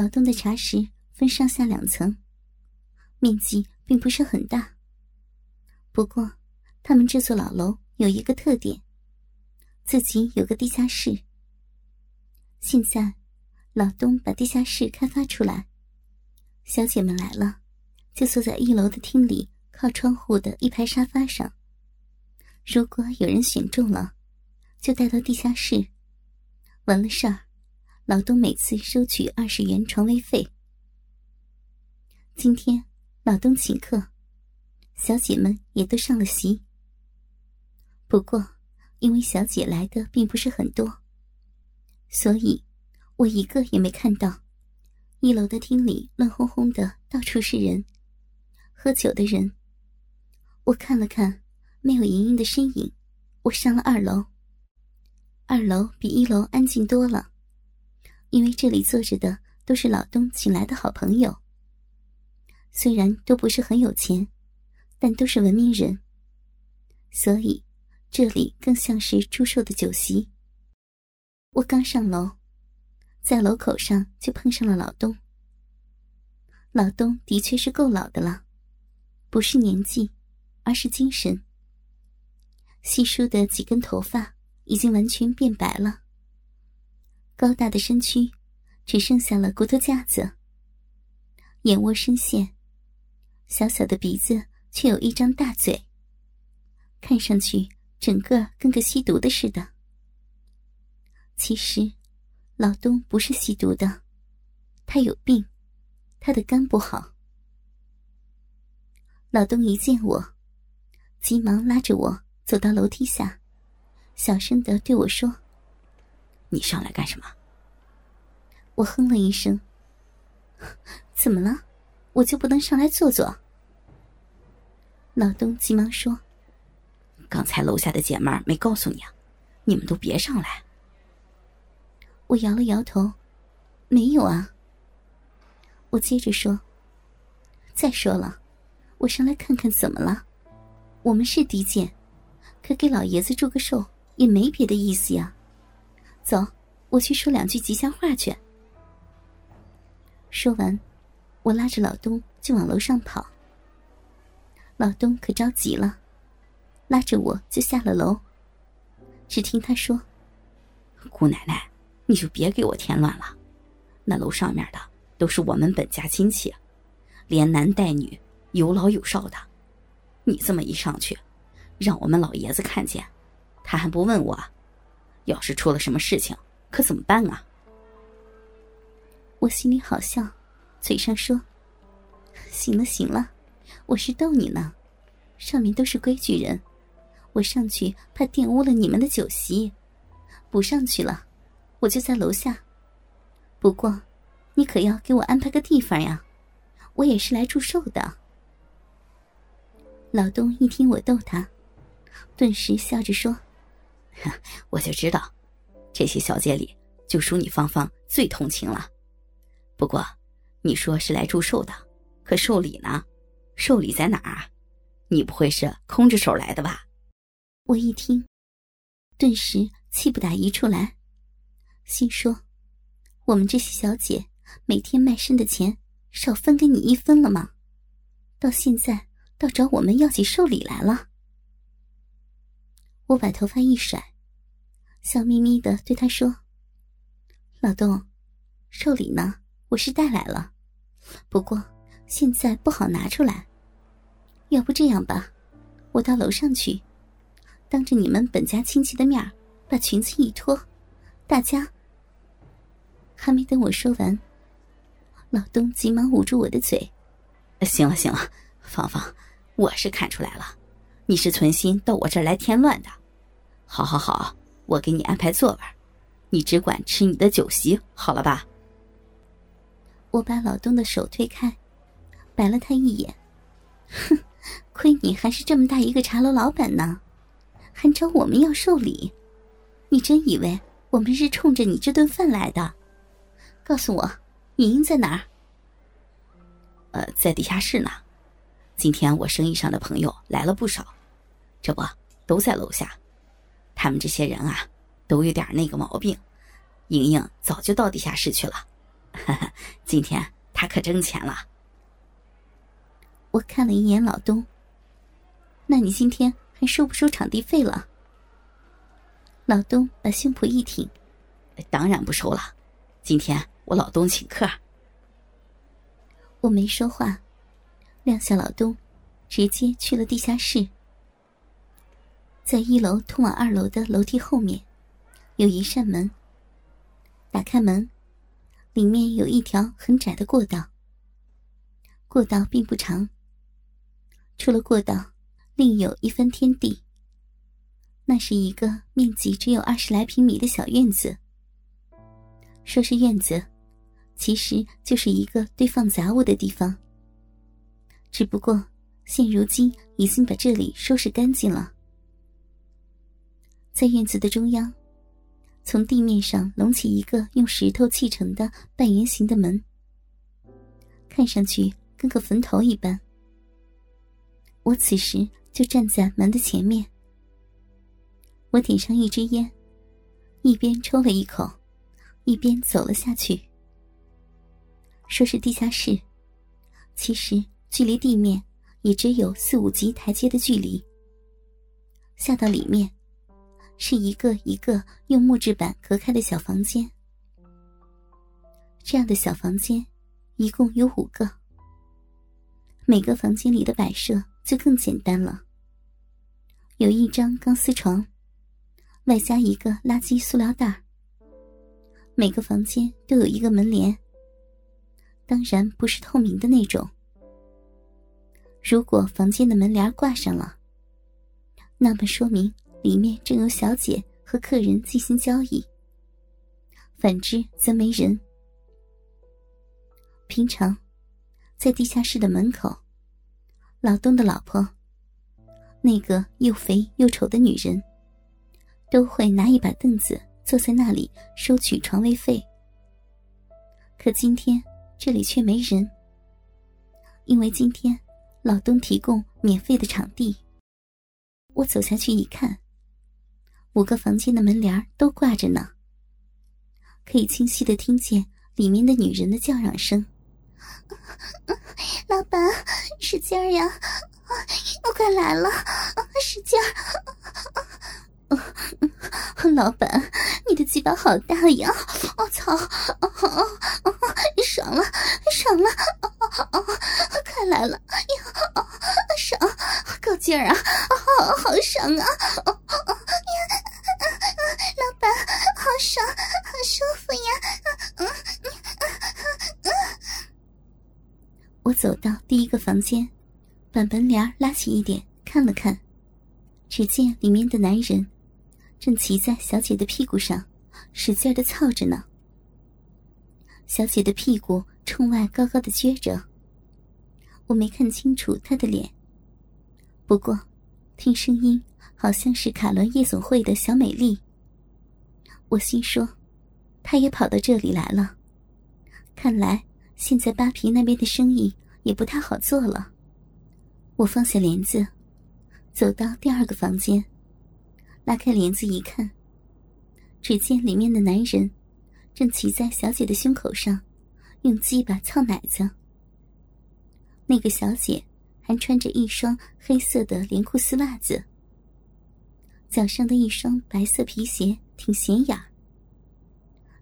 老东的茶室分上下两层，面积并不是很大。不过，他们这座老楼有一个特点，自己有个地下室。现在，老东把地下室开发出来，小姐们来了，就坐在一楼的厅里靠窗户的一排沙发上。如果有人选中了，就带到地下室。完了事儿，老东每次收取二十元床位费。今天老东请客。小姐们也都上了席。不过，因为小姐来的并不是很多，所以我一个也没看到。一楼的厅里乱哄哄的，到处是人，喝酒的人。我看了看，没有莹莹的身影。我上了二楼。二楼比一楼安静多了，因为这里坐着的都是老东请来的好朋友。虽然都不是很有钱。但都是文明人，所以这里更像是祝寿的酒席。我刚上楼，在楼口上就碰上了老东。老东的确是够老的了，不是年纪，而是精神。稀疏的几根头发已经完全变白了，高大的身躯只剩下了骨头架子，眼窝深陷，小小的鼻子。却有一张大嘴，看上去整个跟个吸毒的似的。其实，老东不是吸毒的，他有病，他的肝不好。老东一见我，急忙拉着我走到楼梯下，小声的对我说：“你上来干什么？”我哼了一声：“ 怎么了？我就不能上来坐坐？”老东急忙说：“刚才楼下的姐妹没告诉你啊，你们都别上来。”我摇了摇头：“没有啊。”我接着说：“再说了，我上来看看怎么了？我们是低贱，可给老爷子祝个寿也没别的意思呀。走，我去说两句吉祥话去。”说完，我拉着老东就往楼上跑。老东可着急了，拉着我就下了楼。只听他说：“姑奶奶，你就别给我添乱了。那楼上面的都是我们本家亲戚，连男带女，有老有少的。你这么一上去，让我们老爷子看见，他还不问我？要是出了什么事情，可怎么办啊？”我心里好笑，嘴上说：“行了，行了。”我是逗你呢，上面都是规矩人，我上去怕玷污了你们的酒席，不上去了，我就在楼下。不过，你可要给我安排个地方呀，我也是来祝寿的。老东一听我逗他，顿时笑着说：“ 我就知道，这些小姐里就属你芳芳最通情了。不过，你说是来祝寿的，可寿礼呢？”寿礼在哪儿？你不会是空着手来的吧？我一听，顿时气不打一处来，心说：我们这些小姐每天卖身的钱少分给你一分了吗？到现在倒找我们要起寿礼来了。我把头发一甩，笑眯眯的对他说：“老东，寿礼呢？我是带来了，不过现在不好拿出来。”要不这样吧，我到楼上去，当着你们本家亲戚的面把裙子一脱，大家……还没等我说完，老东急忙捂住我的嘴：“行了行了，芳芳，我是看出来了，你是存心到我这儿来添乱的。好好好，我给你安排座位，你只管吃你的酒席，好了吧？”我把老东的手推开，白了他一眼，哼。亏你还是这么大一个茶楼老板呢，还找我们要寿礼，你真以为我们是冲着你这顿饭来的？告诉我，莹莹在哪儿？呃，在地下室呢。今天我生意上的朋友来了不少，这不都在楼下。他们这些人啊，都有点那个毛病。莹莹早就到地下室去了，今天她可挣钱了。我看了一眼老东，那你今天还收不收场地费了？老东把胸脯一挺，当然不收了，今天我老东请客。我没说话，亮下老东，直接去了地下室。在一楼通往二楼的楼梯后面，有一扇门。打开门，里面有一条很窄的过道。过道并不长。除了过道，另有一分天地。那是一个面积只有二十来平米的小院子。说是院子，其实就是一个堆放杂物的地方。只不过现如今已经把这里收拾干净了。在院子的中央，从地面上隆起一个用石头砌成的半圆形的门，看上去跟个坟头一般。我此时就站在门的前面。我点上一支烟，一边抽了一口，一边走了下去。说是地下室，其实距离地面也只有四五级台阶的距离。下到里面。是一个一个用木质板隔开的小房间。这样的小房间，一共有五个。每个房间里的摆设就更简单了。有一张钢丝床，外加一个垃圾塑料袋。每个房间都有一个门帘，当然不是透明的那种。如果房间的门帘挂上了，那么说明。里面正有小姐和客人进行交易，反之则没人。平常，在地下室的门口，老东的老婆，那个又肥又丑的女人，都会拿一把凳子坐在那里收取床位费。可今天这里却没人，因为今天老东提供免费的场地。我走下去一看。五个房间的门帘都挂着呢，可以清晰的听见里面的女人的叫嚷声：“老板，使劲呀，我快来了，使劲！”老板，你的鸡巴好大呀！我操，爽了，爽了，快来了呀！爽，够劲儿啊，好好爽啊！走到第一个房间，把门帘拉起一点，看了看，只见里面的男人正骑在小姐的屁股上，使劲的操着呢。小姐的屁股冲外高高的撅着，我没看清楚她的脸，不过听声音好像是卡伦夜总会的小美丽。我心说，她也跑到这里来了，看来现在扒皮那边的生意。也不太好做了。我放下帘子，走到第二个房间，拉开帘子一看，只见里面的男人正骑在小姐的胸口上，用鸡巴操奶子。那个小姐还穿着一双黑色的连裤丝袜子，脚上的一双白色皮鞋挺显眼。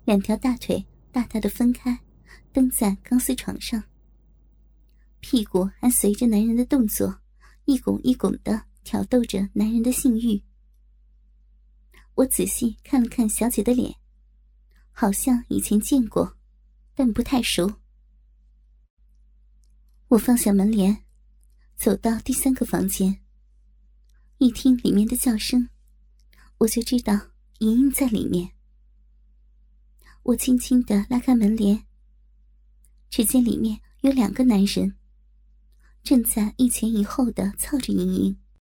两条大腿大大的分开，蹬在钢丝床上。屁股还随着男人的动作，一拱一拱的挑逗着男人的性欲。我仔细看了看小姐的脸，好像以前见过，但不太熟。我放下门帘，走到第三个房间，一听里面的叫声，我就知道莹莹在里面。我轻轻的拉开门帘，只见里面有两个男人。正在一前一后的凑着莹莹。